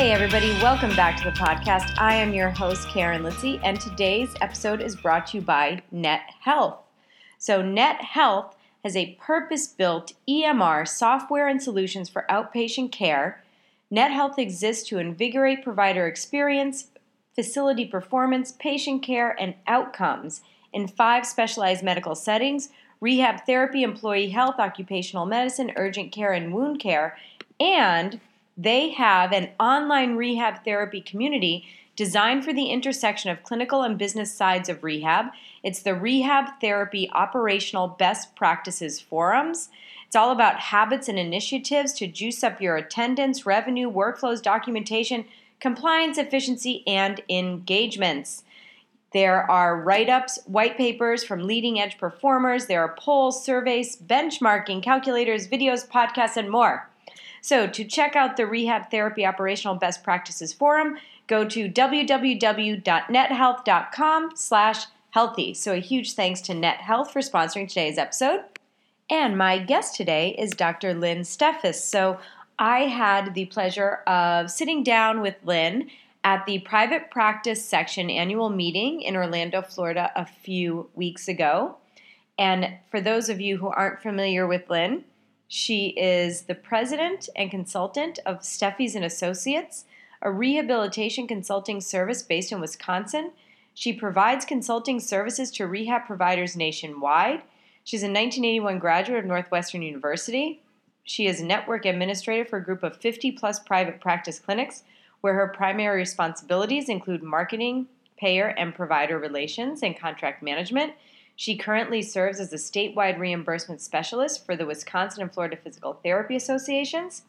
Hey, everybody, welcome back to the podcast. I am your host, Karen Litzy, and today's episode is brought to you by Net Health. So, Net Health has a purpose built EMR software and solutions for outpatient care. Net Health exists to invigorate provider experience, facility performance, patient care, and outcomes in five specialized medical settings rehab therapy, employee health, occupational medicine, urgent care, and wound care. And they have an online rehab therapy community designed for the intersection of clinical and business sides of rehab. It's the Rehab Therapy Operational Best Practices Forums. It's all about habits and initiatives to juice up your attendance, revenue, workflows, documentation, compliance, efficiency, and engagements. There are write ups, white papers from leading edge performers. There are polls, surveys, benchmarking, calculators, videos, podcasts, and more. So to check out the Rehab Therapy Operational Best Practices Forum, go to www.nethealth.com slash healthy. So a huge thanks to Net Health for sponsoring today's episode. And my guest today is Dr. Lynn Steffes. So I had the pleasure of sitting down with Lynn at the private practice section annual meeting in Orlando, Florida, a few weeks ago. And for those of you who aren't familiar with Lynn, she is the president and consultant of Steffes and Associates, a rehabilitation consulting service based in Wisconsin. She provides consulting services to rehab providers nationwide. She's a 1981 graduate of Northwestern University. She is network administrator for a group of 50 plus private practice clinics where her primary responsibilities include marketing, payer and provider relations, and contract management. She currently serves as a statewide reimbursement specialist for the Wisconsin and Florida Physical Therapy Associations.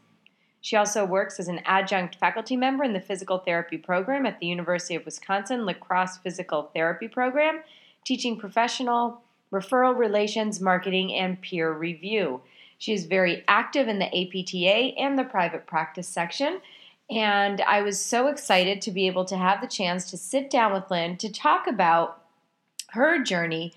She also works as an adjunct faculty member in the physical therapy program at the University of Wisconsin La Crosse Physical Therapy Program, teaching professional, referral relations, marketing, and peer review. She is very active in the APTA and the private practice section. And I was so excited to be able to have the chance to sit down with Lynn to talk about her journey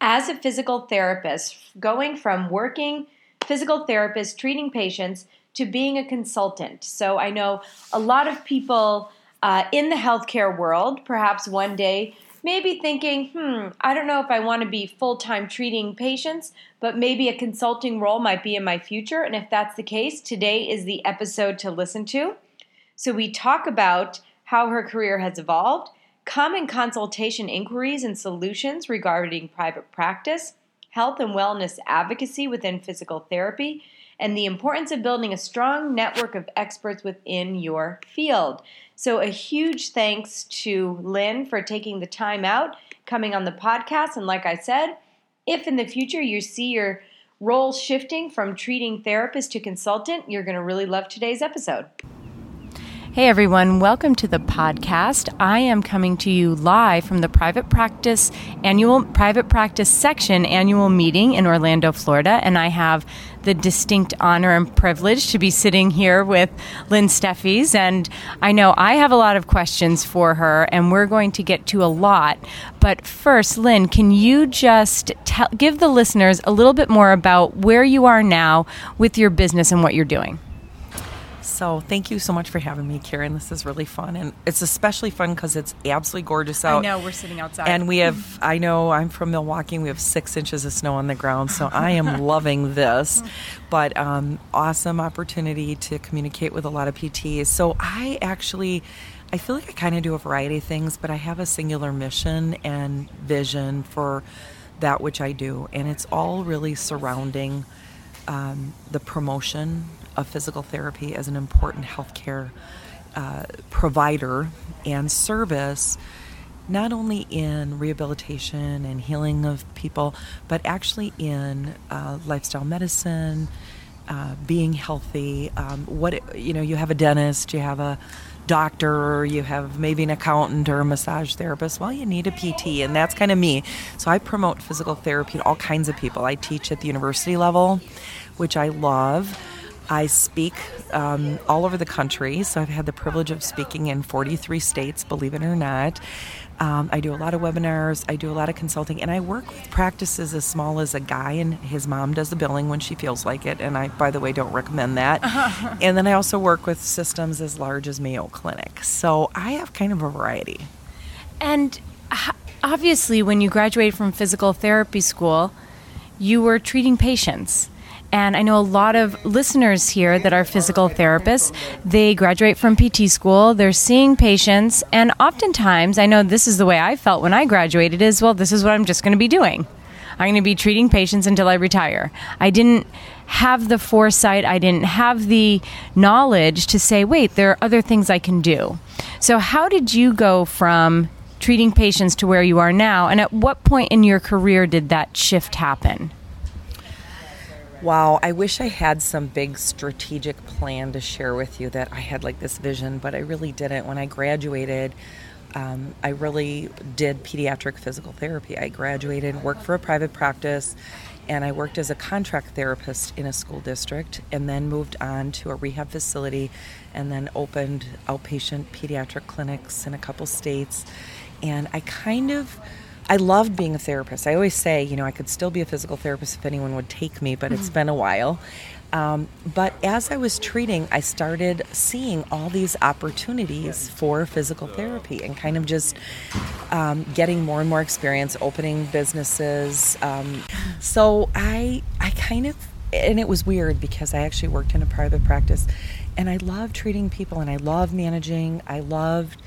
as a physical therapist, going from working physical therapist, treating patients, to being a consultant. So I know a lot of people uh, in the healthcare world, perhaps one day, may be thinking, hmm, I don't know if I want to be full time treating patients, but maybe a consulting role might be in my future. And if that's the case, today is the episode to listen to. So we talk about how her career has evolved common consultation inquiries and solutions regarding private practice, health and wellness advocacy within physical therapy, and the importance of building a strong network of experts within your field. So, a huge thanks to Lynn for taking the time out, coming on the podcast. And like I said, if in the future you see your role shifting from treating therapist to consultant, you're going to really love today's episode. Hey everyone, welcome to the podcast. I am coming to you live from the private practice annual private practice section annual meeting in Orlando, Florida, and I have the distinct honor and privilege to be sitting here with Lynn Steffes. And I know I have a lot of questions for her, and we're going to get to a lot. But first, Lynn, can you just tell, give the listeners a little bit more about where you are now with your business and what you're doing? So thank you so much for having me, Karen. This is really fun, and it's especially fun because it's absolutely gorgeous out. I know we're sitting outside, and we have. I know I'm from Milwaukee. and We have six inches of snow on the ground, so I am loving this. But um, awesome opportunity to communicate with a lot of PTs. So I actually. I feel like I kind of do a variety of things, but I have a singular mission and vision for that which I do, and it's all really surrounding um, the promotion of physical therapy as an important healthcare uh, provider and service, not only in rehabilitation and healing of people, but actually in uh, lifestyle medicine, uh, being healthy. Um, what you know, you have a dentist, you have a doctor you have maybe an accountant or a massage therapist. Well, you need a PT, and that's kind of me. So I promote physical therapy to all kinds of people. I teach at the university level, which I love. I speak um, all over the country, so I've had the privilege of speaking in 43 states, believe it or not. Um, I do a lot of webinars, I do a lot of consulting, and I work with practices as small as a guy and his mom does the billing when she feels like it. And I, by the way, don't recommend that. and then I also work with systems as large as Mayo Clinic. So I have kind of a variety. And obviously, when you graduated from physical therapy school, you were treating patients. And I know a lot of listeners here that are physical therapists. They graduate from PT school, they're seeing patients, and oftentimes, I know this is the way I felt when I graduated is, well, this is what I'm just going to be doing. I'm going to be treating patients until I retire. I didn't have the foresight, I didn't have the knowledge to say, wait, there are other things I can do. So, how did you go from treating patients to where you are now? And at what point in your career did that shift happen? Wow, I wish I had some big strategic plan to share with you that I had like this vision, but I really didn't. When I graduated, um, I really did pediatric physical therapy. I graduated, worked for a private practice, and I worked as a contract therapist in a school district, and then moved on to a rehab facility, and then opened outpatient pediatric clinics in a couple states. And I kind of I loved being a therapist. I always say, you know, I could still be a physical therapist if anyone would take me, but mm-hmm. it's been a while. Um, but as I was treating, I started seeing all these opportunities for physical therapy and kind of just um, getting more and more experience opening businesses. Um, so I, I kind of, and it was weird because I actually worked in a private practice and I loved treating people and I loved managing. I loved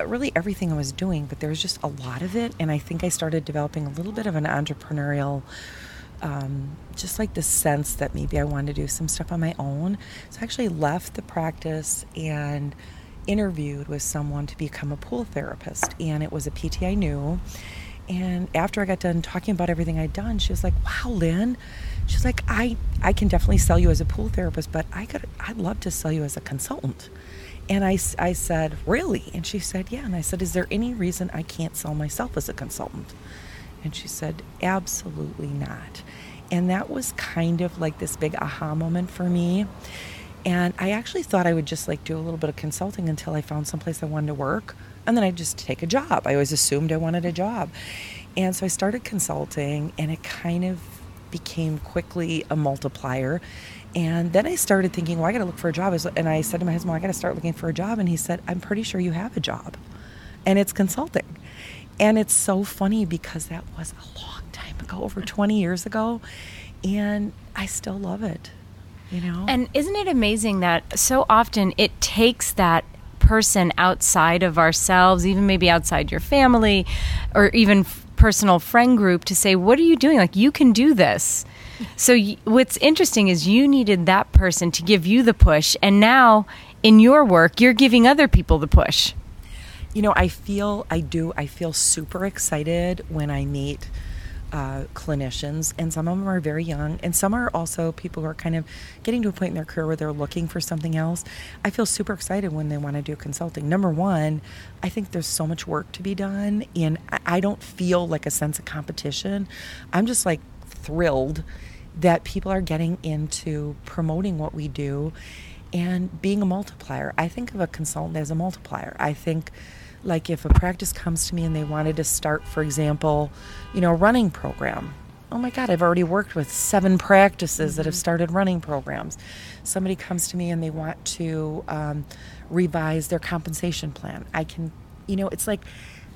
really everything I was doing, but there was just a lot of it. And I think I started developing a little bit of an entrepreneurial, um, just like the sense that maybe I wanted to do some stuff on my own. So I actually left the practice and interviewed with someone to become a pool therapist. And it was a PT I knew. And after I got done talking about everything I'd done, she was like, "Wow, Lynn," she's like, "I I can definitely sell you as a pool therapist, but I could I'd love to sell you as a consultant." And I, I said, Really? And she said, Yeah. And I said, Is there any reason I can't sell myself as a consultant? And she said, Absolutely not. And that was kind of like this big aha moment for me. And I actually thought I would just like do a little bit of consulting until I found someplace I wanted to work. And then I'd just take a job. I always assumed I wanted a job. And so I started consulting, and it kind of became quickly a multiplier. And then I started thinking, well, I got to look for a job. And I said to my husband, well, I got to start looking for a job. And he said, I'm pretty sure you have a job. And it's consulting. And it's so funny because that was a long time ago, over 20 years ago. And I still love it, you know? And isn't it amazing that so often it takes that person outside of ourselves, even maybe outside your family or even personal friend group, to say, What are you doing? Like, you can do this so what's interesting is you needed that person to give you the push, and now in your work, you're giving other people the push. You know, I feel I do. I feel super excited when I meet uh, clinicians, and some of them are very young, and some are also people who are kind of getting to a point in their career where they're looking for something else. I feel super excited when they want to do consulting. Number one, I think there's so much work to be done, and I don't feel like a sense of competition. I'm just like thrilled that people are getting into promoting what we do and being a multiplier. I think of a consultant as a multiplier. I think like if a practice comes to me and they wanted to start, for example, you know, a running program. Oh my God, I've already worked with seven practices mm-hmm. that have mm-hmm. started running programs. Somebody comes to me and they want to um, revise their compensation plan. I can, you know, it's like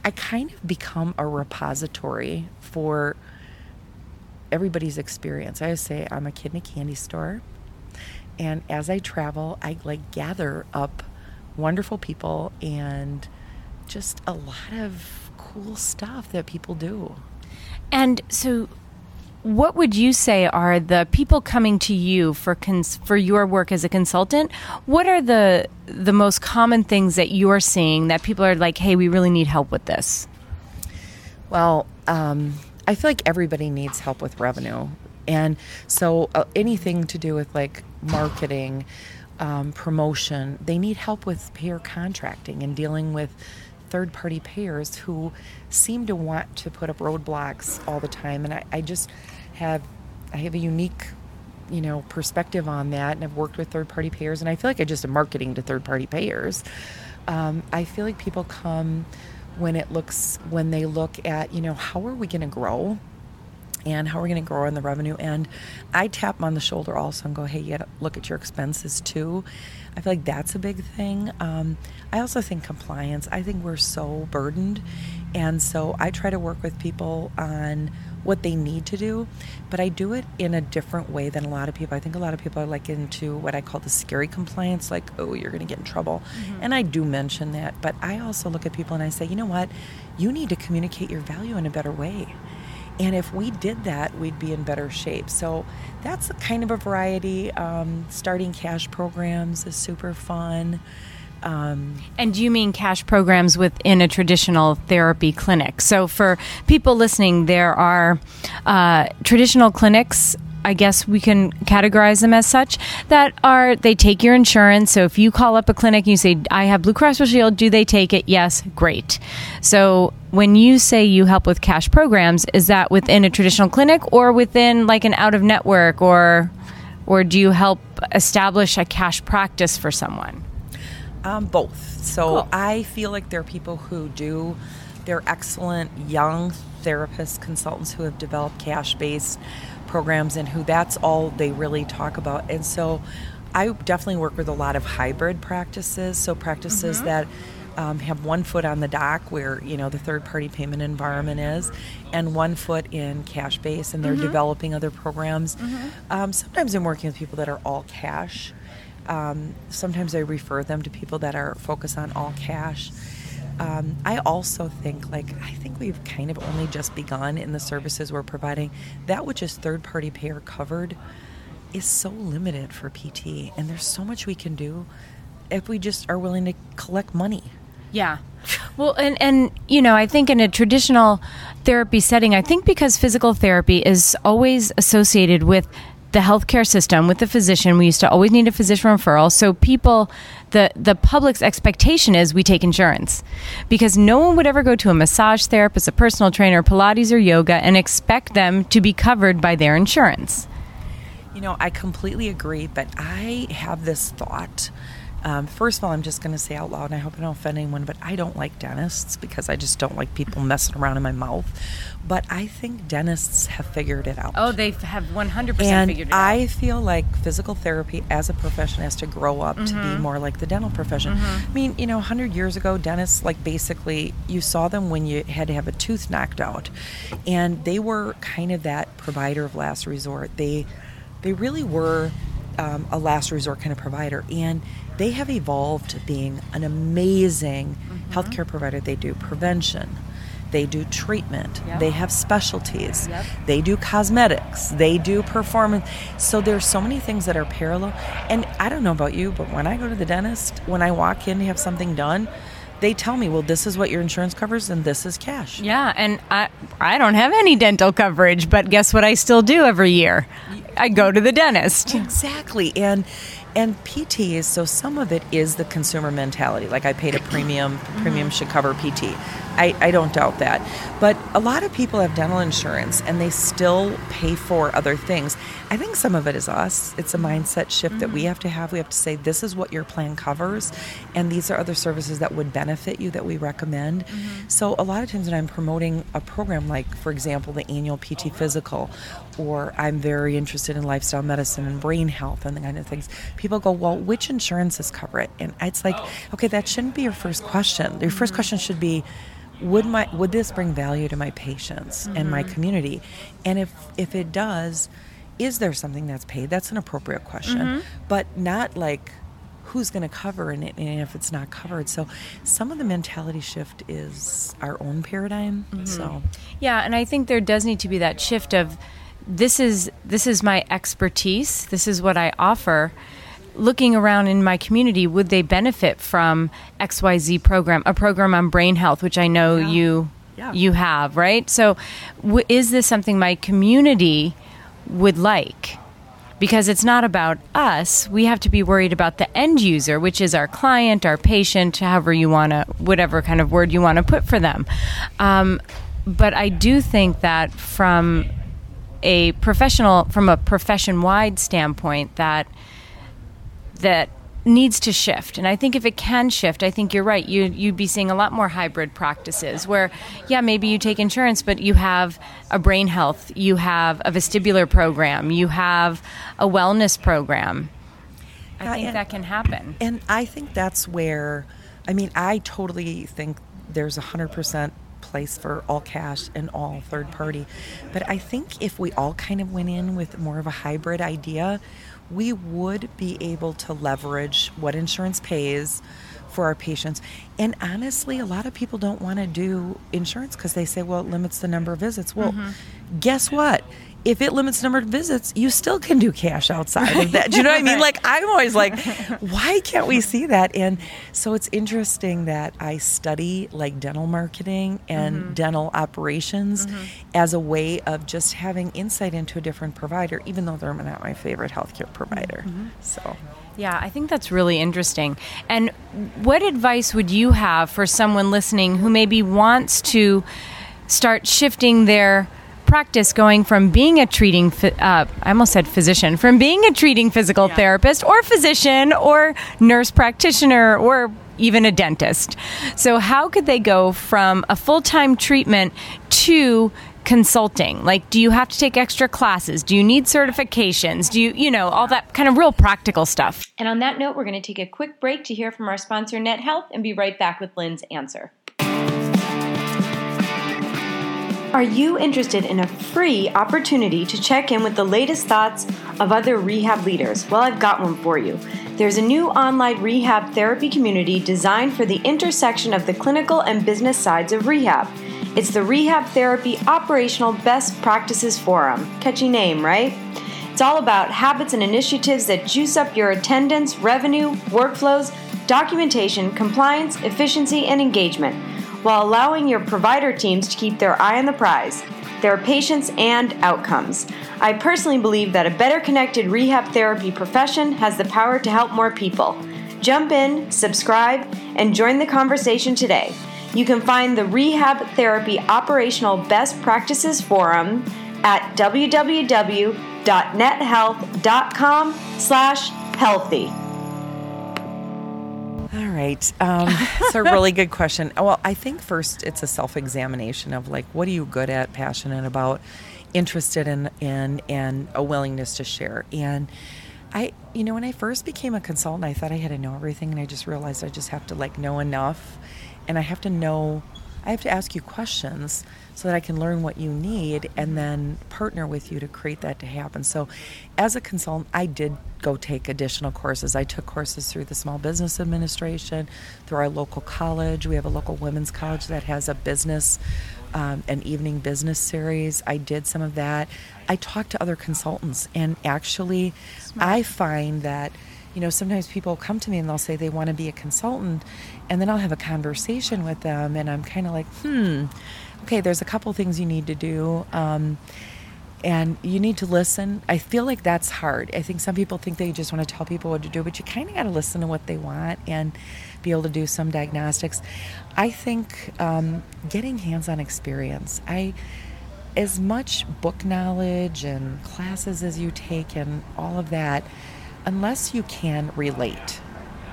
I kind of become a repository for everybody's experience. I always say I'm a kid in a candy store. And as I travel, I like gather up wonderful people and just a lot of cool stuff that people do. And so what would you say are the people coming to you for cons- for your work as a consultant? What are the the most common things that you're seeing that people are like, "Hey, we really need help with this"? Well, um, I feel like everybody needs help with revenue. And so uh, anything to do with like marketing um, promotion. They need help with payer contracting and dealing with third party payers who seem to want to put up roadblocks all the time. And I, I just have I have a unique you know perspective on that and I've worked with third party payers and I feel like I just am marketing to third party payers. Um, I feel like people come when it looks when they look at you know how are we going to grow and how are we're going to grow in the revenue. And I tap them on the shoulder also and go, hey, you got to look at your expenses too. I feel like that's a big thing. Um, I also think compliance. I think we're so burdened. And so I try to work with people on what they need to do, but I do it in a different way than a lot of people. I think a lot of people are like into what I call the scary compliance, like, oh, you're going to get in trouble. Mm-hmm. And I do mention that, but I also look at people and I say, you know what? You need to communicate your value in a better way. And if we did that, we'd be in better shape. So that's kind of a variety. Um, starting cash programs is super fun. Um, and do you mean cash programs within a traditional therapy clinic? So, for people listening, there are uh, traditional clinics I guess we can categorize them as such that are they take your insurance. So if you call up a clinic and you say, I have Blue Cross Blue Shield, do they take it? Yes, great. So when you say you help with cash programs, is that within a traditional clinic or within like an out of network or or do you help establish a cash practice for someone? Um, both. So cool. I feel like there are people who do they're excellent young therapists, consultants who have developed cash based programs and who that's all they really talk about. And so I definitely work with a lot of hybrid practices. So practices mm-hmm. that um, have one foot on the dock where you know the third party payment environment is and one foot in cash base and they're mm-hmm. developing other programs mm-hmm. um, sometimes i'm working with people that are all cash um, sometimes i refer them to people that are focused on all cash um, I also think, like, I think we've kind of only just begun in the services we're providing. That which is third party payer covered is so limited for PT, and there's so much we can do if we just are willing to collect money. Yeah. Well, and, and, you know, I think in a traditional therapy setting, I think because physical therapy is always associated with the healthcare system with the physician. We used to always need a physician referral. So people, the the public's expectation is we take insurance because no one would ever go to a massage therapist, a personal trainer, Pilates or yoga, and expect them to be covered by their insurance. You know, I completely agree, but I have this thought um, first of all, I'm just going to say out loud, and I hope I don't offend anyone, but I don't like dentists because I just don't like people messing around in my mouth. But I think dentists have figured it out. Oh, they have 100% and figured it out. I feel like physical therapy as a profession has to grow up mm-hmm. to be mm-hmm. more like the dental profession. Mm-hmm. I mean, you know, 100 years ago, dentists, like basically, you saw them when you had to have a tooth knocked out. And they were kind of that provider of last resort. They, they really were um, a last resort kind of provider. And they have evolved to being an amazing mm-hmm. healthcare provider. They do prevention, they do treatment, yep. they have specialties, yep. they do cosmetics, they do performance. So there's so many things that are parallel. And I don't know about you, but when I go to the dentist, when I walk in to have something done, they tell me, well, this is what your insurance covers and this is cash. Yeah, and I I don't have any dental coverage, but guess what I still do every year? I go to the dentist. Exactly. And and PT is so some of it is the consumer mentality. Like I paid a premium, premium should cover PT. I, I don't doubt that. But a lot of people have dental insurance and they still pay for other things. I think some of it is us. It's a mindset shift mm-hmm. that we mm-hmm. have to have. We have to say, this is what your plan covers, and these are other services that would benefit you that we recommend. Mm-hmm. So, a lot of times when I'm promoting a program, like, for example, the annual PT physical, or I'm very interested in lifestyle medicine and brain health and the kind of things, people go, well, which insurances cover it? And it's like, okay, that shouldn't be your first question. Your first mm-hmm. question should be, would my would this bring value to my patients mm-hmm. and my mm-hmm. community and if if it does is there something that's paid that's an appropriate question mm-hmm. but not like who's going to cover it and if it's not covered so some of the mentality shift is our own paradigm mm-hmm. so yeah and i think there does need to be that shift of this is this is my expertise this is what i offer looking around in my community, would they benefit from XYZ program, a program on brain health, which I know yeah. you yeah. you have, right? So, w- is this something my community would like? because it's not about us. We have to be worried about the end user, which is our client, our patient, however you want to, whatever kind of word you want to put for them. Um, but I do think that from a professional, from a profession wide standpoint, that that needs to shift. And I think if it can shift, I think you're right. You you'd be seeing a lot more hybrid practices where yeah, maybe you take insurance but you have a brain health, you have a vestibular program, you have a wellness program. I Yeah, think and- that can happen. And I think that's where, I mean, I totally think there's a 100% place for all cash and all third party. But I think if we all kind of went in with more of a hybrid idea, we would be able to leverage what insurance pays for our patients. And honestly, a lot of people don't want to do insurance because they say, well, it limits the number of visits. Well, mm-hmm. guess what? If it limits number of visits, you still can do cash outside of that. Do you know what I mean? Like, I'm always like, why can't we see that? And so it's interesting that I study like dental marketing and mm-hmm. dental operations mm-hmm. as a way of just having insight into a different provider, even though they're not my favorite healthcare provider. Mm-hmm. So. Yeah, I think that's really interesting. And what advice would you have for someone listening who maybe wants to start shifting their practice going from being a treating, uh, I almost said physician from being a treating physical therapist or physician or nurse practitioner or even a dentist. So how could they go from a full-time treatment to consulting? Like do you have to take extra classes? Do you need certifications? Do you, you know, all that kind of real practical stuff? And on that note, we're going to take a quick break to hear from our sponsor, Net Health, and be right back with Lynn's answer. Are you interested in a free opportunity to check in with the latest thoughts of other rehab leaders? Well, I've got one for you. There's a new online rehab therapy community designed for the intersection of the clinical and business sides of rehab. It's the Rehab Therapy Operational Best Practices Forum. Catchy name, right? It's all about habits and initiatives that juice up your attendance, revenue, workflows, documentation, compliance, efficiency, and engagement, while allowing your provider teams to keep their eye on the prize their patients and outcomes. I personally believe that a better connected rehab therapy profession has the power to help more people. Jump in, subscribe, and join the conversation today. You can find the Rehab Therapy Operational Best Practices Forum at www.nethealth.com slash healthy. All right. Um, it's a really good question. Well, I think first it's a self examination of like, what are you good at, passionate about, interested in, in, and a willingness to share. And I, you know, when I first became a consultant, I thought I had to know everything, and I just realized I just have to like know enough, and I have to know, I have to ask you questions so that I can learn what you need and then partner with you to create that to happen. So, as a consultant, I did go take additional courses. I took courses through the Small Business Administration, through our local college. We have a local women's college that has a business, um, an evening business series. I did some of that. I talked to other consultants, and actually, I find that you know, sometimes people come to me and they'll say they want to be a consultant, and then I'll have a conversation with them, and I'm kind of like, hmm, okay, there's a couple things you need to do. Um, and you need to listen. I feel like that's hard. I think some people think they just want to tell people what to do, but you kind of got to listen to what they want and be able to do some diagnostics. I think um, getting hands on experience. I as much book knowledge and classes as you take and all of that, unless you can relate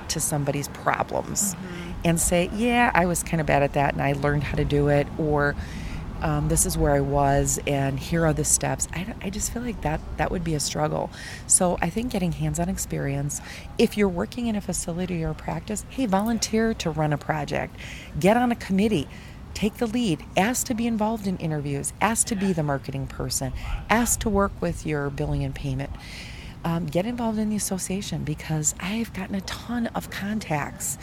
to somebody's problems and say, yeah, I was kind of bad at that and I learned how to do it, or um, this is where I was and here are the steps. I, I just feel like that that would be a struggle. So I think getting hands-on experience. If you're working in a facility or a practice, hey, volunteer to run a project, get on a committee take the lead, ask to be involved in interviews, ask to be the marketing person, ask to work with your billing and payment. Um, get involved in the association because I've gotten a ton of contacts.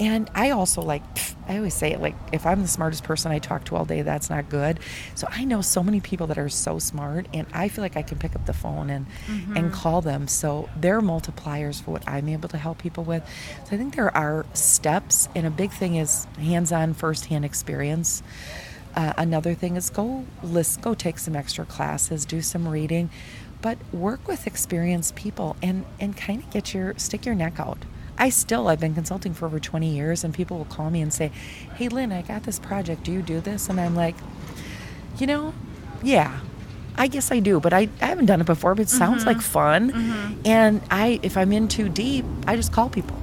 And I also like, pff, I always say it like, if I'm the smartest person I talk to all day, that's not good. So I know so many people that are so smart, and I feel like I can pick up the phone and, and call them. So they're multipliers for what I'm able to help people with. So I think there are steps, and a big thing is hands on, first hand experience. Uh, another thing is go list, go take some extra classes, do some reading. but work with experienced people and and kind of get your stick your neck out. I still I've been consulting for over 20 years and people will call me and say, "Hey Lynn, I got this project. Do you do this?" And I'm like, "You know, yeah, I guess I do, but I, I haven't done it before, but it sounds Mm-hmm. like fun. And I if I'm in too deep, I just call people.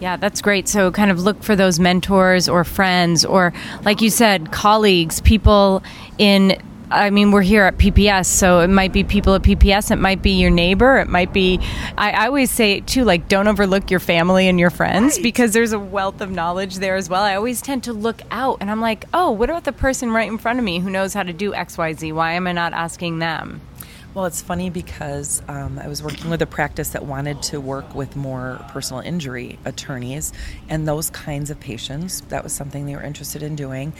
Yeah, that's great. So, kind of look for those mentors or friends, or like you said, colleagues, people in. I mean, we're here at PPS, so it might be people at PPS. It might be your neighbor. It might be. I, I always say too, like, don't overlook your family and your friends because there's a wealth of knowledge there as well. I always tend to look out, and I'm like, oh, what about the person right in front of me who knows how to do X, Y, Z? Why am I not asking them? Well, it's funny because um, I was working with a practice that wanted to work with more personal injury attorneys and those kinds of patients. That was something they were interested in doing.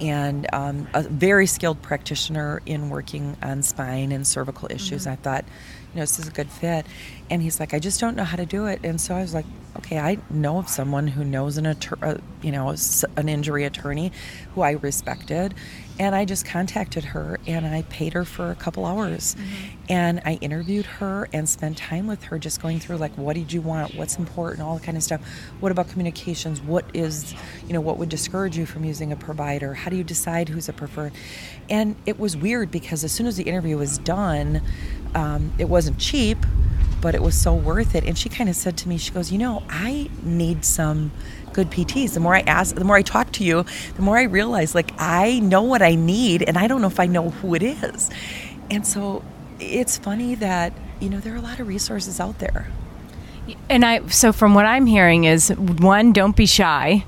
And um, a very skilled practitioner in working on spine and cervical issues. I thought, you know, this is a good fit. And he's like, I just don't know how to do it. And so I was like, okay, I know of someone who knows an attor- uh, you know, an injury attorney who I respected. And I just contacted her and I paid her for a couple hours. And I interviewed her and spent time with her just going through like what did you want, what's important, all that kind of stuff. What about communications? What is, you know, what would discourage you from using a provider? How do you decide who's a preferred? And it was weird because as soon as the interview was done, um, it wasn't cheap, but it was so worth it. And she kind of said to me, she goes, You know, I need some good PTs. The more I ask, the more I talk to you, the more I realize like I know what I need and I don't know if I know who it is. And so it's funny that, you know, there are a lot of resources out there. And I, so from what I'm hearing is one, don't be shy.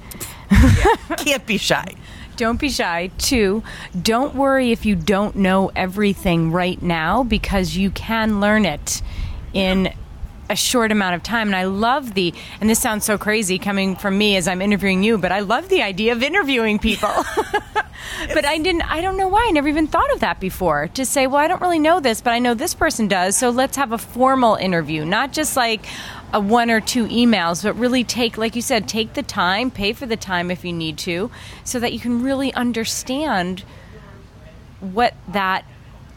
Can't be shy. Don't be shy. Two, don't worry if you don't know everything right now because you can learn it in a short amount of time. And I love the, and this sounds so crazy coming from me as I'm interviewing you, but I love the idea of interviewing people. but I didn't, I don't know why. I never even thought of that before. To say, well, I don't really know this, but I know this person does. So let's have a formal interview, not just like, a one or two emails, but really take, like you said, take the time, pay for the time if you need to, so that you can really understand what that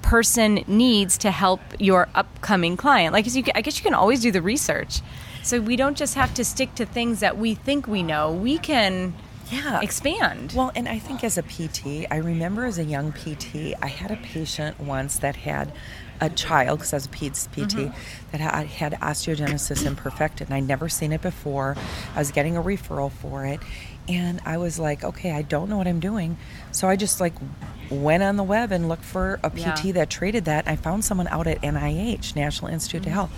person needs to help your upcoming client. Like, you, I guess you can always do the research. So we don't just have to stick to things that we think we know. We can Yeah. expand. Well, and I think as a PT, I remember as a young PT, I had a patient once that had a child, because I was a peds PT, mm-hmm. that had, had osteogenesis imperfecta, and I'd never seen it before. I was getting a referral for it, and I was like, okay, I don't know what I'm doing. So I just like went on the web and looked for a PT Yeah. that treated that. I found someone out at NIH, National Institute of Health.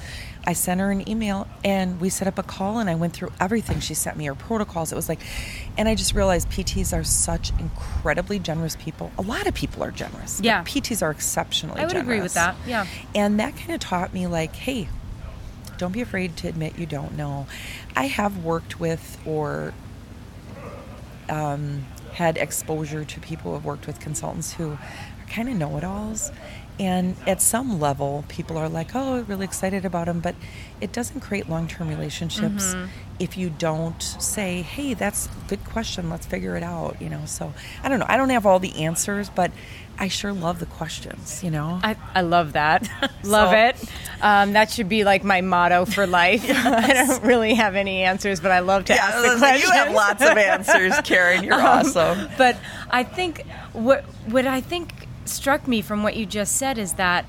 I sent her an email and we set up a call and I went through everything. She sent me her protocols. It was like, and I just realized PTs are such incredibly generous people. A lot of people are generous. Yeah. PTs are exceptionally generous. I would agree with that. Yeah. And that kind of taught me, like, hey, don't be afraid to admit you don't know. I have worked with or um, had exposure to people who have worked with consultants who are kind of know it alls. And at some level, people are like, oh, really excited about them, but it doesn't create long term relationships if you don't say, hey, that's a good question, let's figure it out, you know. So I don't know. I don't have all the answers, but I sure love the questions, you know. I, I love that. love So- it. Um, that should be like my motto for life. I don't really have any answers, but I love to ask the questions. you have lots of answers, Karen. You're awesome. But I think what what I think struck me from what you just said is that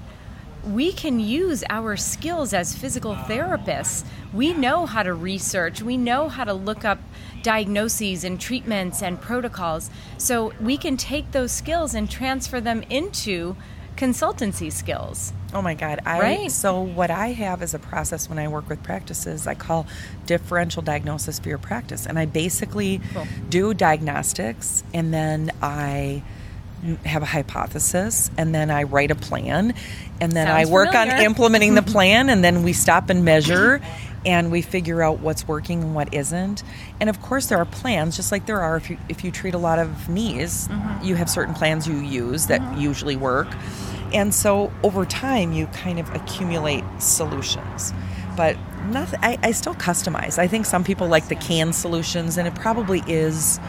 we can use our skills as physical therapists. We know how to research. We know how to look up diagnoses and treatments and protocols. So we can take those skills and transfer them into consultancy skills. Oh my God. I Right. so what I have as a process when I work with practices, I call differential diagnosis for your practice. And I basically Cool. do diagnostics and then I have a hypothesis and then I write a plan and then Sounds I work on implementing the plan and then we stop and measure and we figure out what's working and what isn't. And of course there are plans just like there are if you if you treat a lot of knees, you have certain plans you use that usually work. And so over time you kind of accumulate solutions. But nothing I, I still customize. I think some people like the canned solutions and it probably is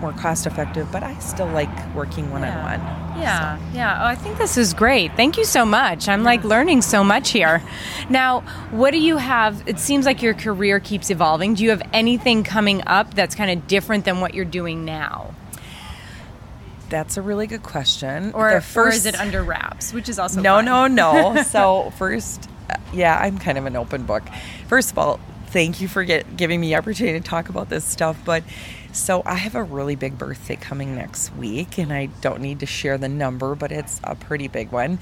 more cost effective, but I still like working one on one. Yeah, yeah. Oh, I think this is great. Thank you so much. I'm like learning so much here. Now, what do you have? It seems like your career keeps evolving. Do you have anything coming up that's kind of different than what you're doing now? That's a really good question. Or, The or first- is it under wraps, which is also No, no, no. so first, uh, yeah, I'm kind of an open book. First of all, thank you for get, giving me the opportunity to talk about this stuff. But so I have a really big birthday coming next week, and I don't need to share the number, but it's a pretty big one.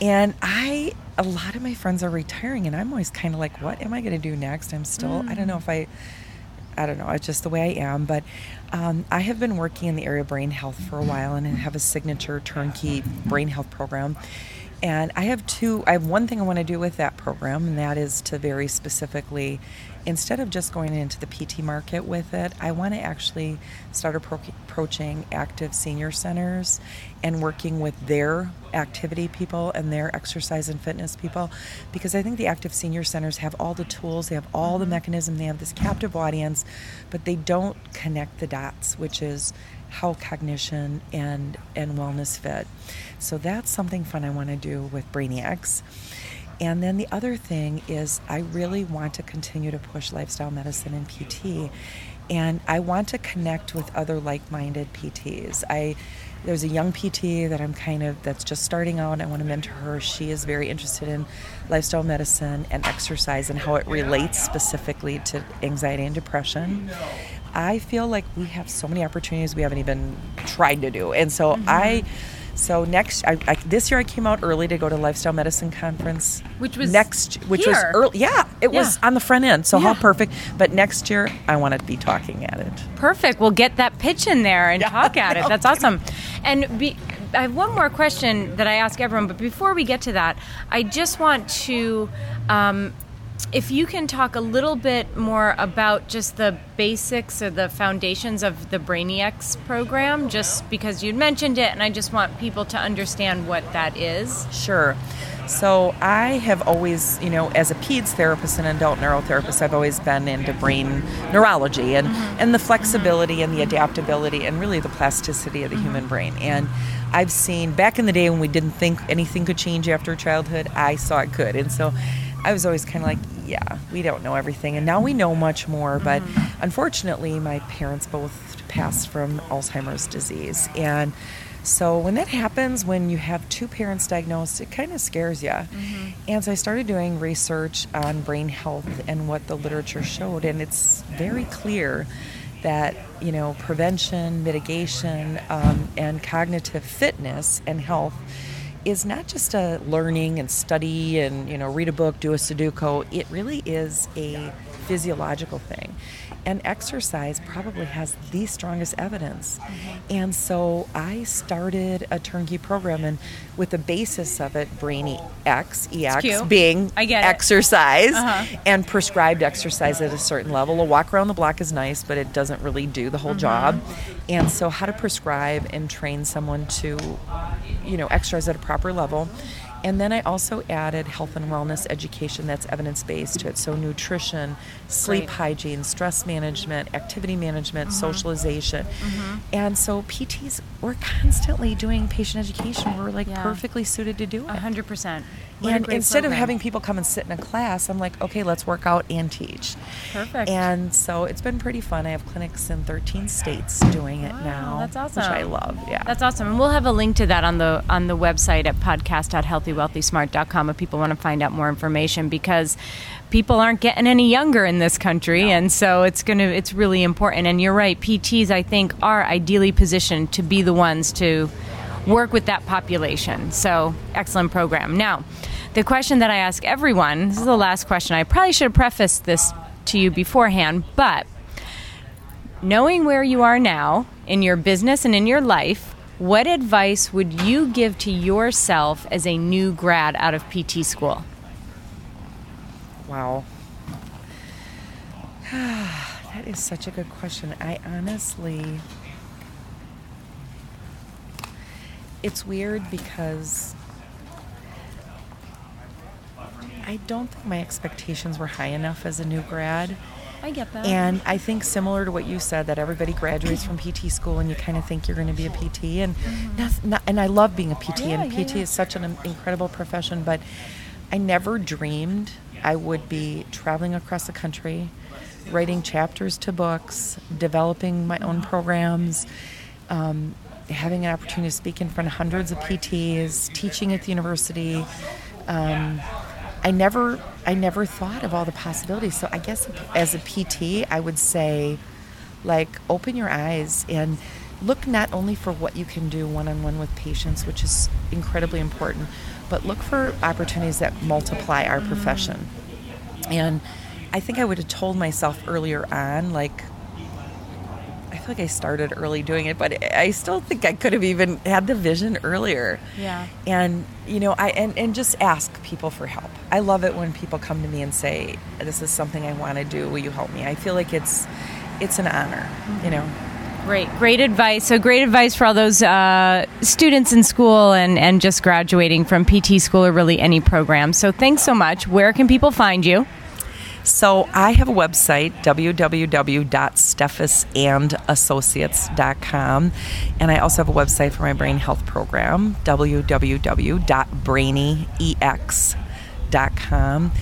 And I, a lot of my friends are retiring, and I'm always kind of like, what am I going to do next? I'm still, I don't know if I. I don't know, it's just the way I am. But um, I have been working in the area of brain health for a while and I have a signature turnkey brain health program. And I have two, I have one thing I want to do with that program, and that is to very specifically, instead of just going into the PT market with it, I want to actually start approaching active senior centers and working with their activity people and their exercise and fitness people because I think the active senior centers have all the tools, they have all the mm-hmm. mechanism, they have this captive audience, but they don't connect the dots, which is how cognition and and wellness fit. So that's something fun I want to do with BrainyEX. And then the other thing is I really want to continue to push lifestyle medicine and PT. And I want to connect with other like-minded PTs. I there's a young PT that I'm kind of that's just starting out. I want to mentor her. She is very interested in lifestyle medicine and exercise and how it relates specifically to anxiety and depression. I feel like we have so many opportunities we haven't even tried to do. And so mm-hmm. I so next I, I this year I came out early to go to lifestyle medicine conference Which was next which was early yeah it was on the front end so how perfect but next year I want to be talking at it Perfect. We'll get that pitch in there and Yeah, talk at it. That's awesome. And be, I have one more question that I ask everyone, but before we get to that, I just want to. Um, if you can talk a little bit more about just the basics or the foundations of the BrainyEX program, just because you'd mentioned it, and I just want people to understand what that is. Sure. So I have always, you know, as a peds therapist and adult neurotherapist, I've always been into brain neurology and, mm-hmm. and the flexibility and the adaptability and really the plasticity of the mm-hmm. human brain. And I've seen back in the day when we didn't think anything could change after childhood, I saw it could. And so I was always kind of like, yeah, we don't know everything. And now we know much more. But unfortunately, my parents both passed from Alzheimer's disease. And so when that happens, when you have two parents diagnosed, it kind of scares you. And so I started doing research on brain health and what the literature showed, and it's very clear that you know prevention, mitigation, um, and cognitive fitness and health is not just a learning and study and you know read a book, do a Sudoku. It really is a physiological thing. And exercise probably has the strongest evidence. And so I started a turnkey program, and with the basis of it, Brainy X, EX, being exercise Uh-huh. and prescribed exercise at a certain level. A walk around the block is nice, but it doesn't really do the whole Mm-hmm. job. And so, how to prescribe and train someone to, you know, exercise at a proper level. And then I also added health and wellness education that's evidence based to it. So, nutrition, sleep Great. hygiene, stress management, activity management, mm-hmm. socialization. Mm-hmm. And so, PTs, we're constantly doing patient education. We're like Yeah. perfectly suited to do it. Hundred percent. What And instead of having people come and sit in a class, I'm like, okay, let's work out and teach. Perfect. And so it's been pretty fun. I have clinics in 13 states doing it Wow, now. that's awesome. Which I love. Yeah. That's awesome. And we'll have a link to that on the on the website at podcast.healthywealthysmart.com if people want to find out more information because people aren't getting any younger in this country and so it's going to it's really important and you're right PTs I think are ideally positioned to be the ones to work with that population. So, excellent program. Now, the question that I ask everyone, this is the last question. I probably should have prefaced this to you beforehand, but knowing where you are now in your business and in your life, what advice would you give to yourself as a new grad out of PT school? Wow. that is such a good question. I honestly. It's weird because I don't think my expectations were high enough as a new grad. I get that. And I think similar to what you said, that everybody graduates from PT school and you kind of think you're going to be a PT. And mm-hmm. not, and I love being a PT, yeah, and PT yeah, yeah. is such an incredible profession. But I never dreamed I would be traveling across the country, writing chapters to books, developing my own programs. Um, having an opportunity to speak in front of hundreds of PTs, teaching at the university, um, I never I never thought of all the possibilities. So I guess as a PT, I would say, like, open your eyes and look not only for what you can do one on one with patients, which is incredibly important, but look for opportunities that multiply our profession. And I think I would have told myself earlier on, like, feel like I started early doing it, but I still think I could have even had the vision earlier. Yeah. And you know, I and, and just ask people for help. I love it when people come to me and say, "This is something I want to do. Will you help me?" I feel like it's it's an honor. You know. Great, great advice. So great advice for all those uh, students in school and, and just graduating from PT school or really any program. So thanks so much. Where can people find you? So I have a website, www.steffesandassociates.com. And I also have a website for my brain health program, www.brainyex.com.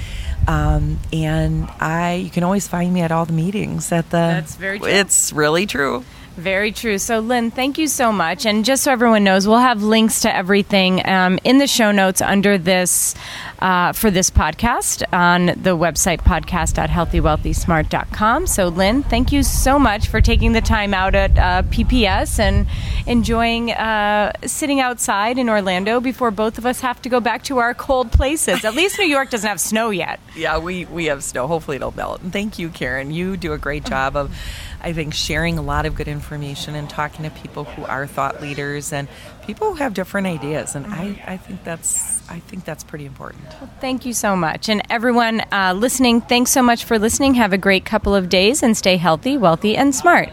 Um, and I, you can always find me at all the meetings at the. That's very true. It's really true. Very true. So, Lynn, thank you so much. And just so everyone knows, we'll have links to everything um, in the show notes under this uh, for this podcast on the website podcast.healthywealthysmart.com. So, Lynn, thank you so much for taking the time out at uh, PPS and enjoying uh, sitting outside in Orlando before both of us have to go back to our cold places. At least New York doesn't have snow yet. Yeah, we, we have snow. Hopefully, it'll melt. Thank you, Karen. You do a great job of I think sharing a lot of good information and talking to people who are thought leaders and people who have different ideas. And I, I think that's I think that's pretty important. Well, thank you so much. And everyone uh, listening, thanks so much for listening. Have a great couple of days and stay healthy, wealthy, and smart.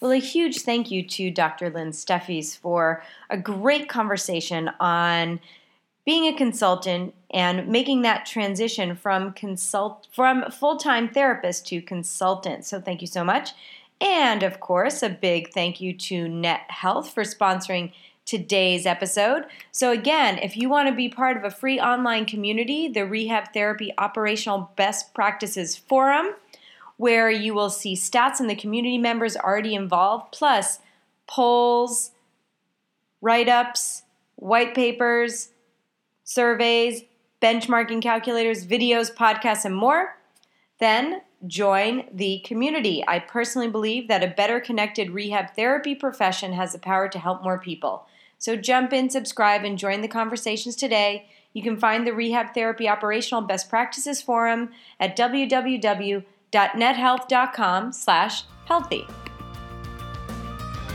Well, a huge thank you to Dr. Lynn Steffes for a great conversation on being a consultant and making that transition from consult from full-time therapist to consultant. So thank you so much. And of course, a big thank you to Net Health for sponsoring today's episode. So again, if you want to be part of a free online community, the Rehab Therapy Operational Best Practices Forum, where you will see stats and the community members already involved, plus polls, write-ups, white papers, surveys, benchmarking calculators, videos, podcasts, and more, then join the community. I personally believe that a better connected rehab therapy profession has the power to help more people. So jump in, subscribe, and join the conversations today. You can find the Rehab Therapy Operational Best Practices Forum at www.nethealth.com slash healthy.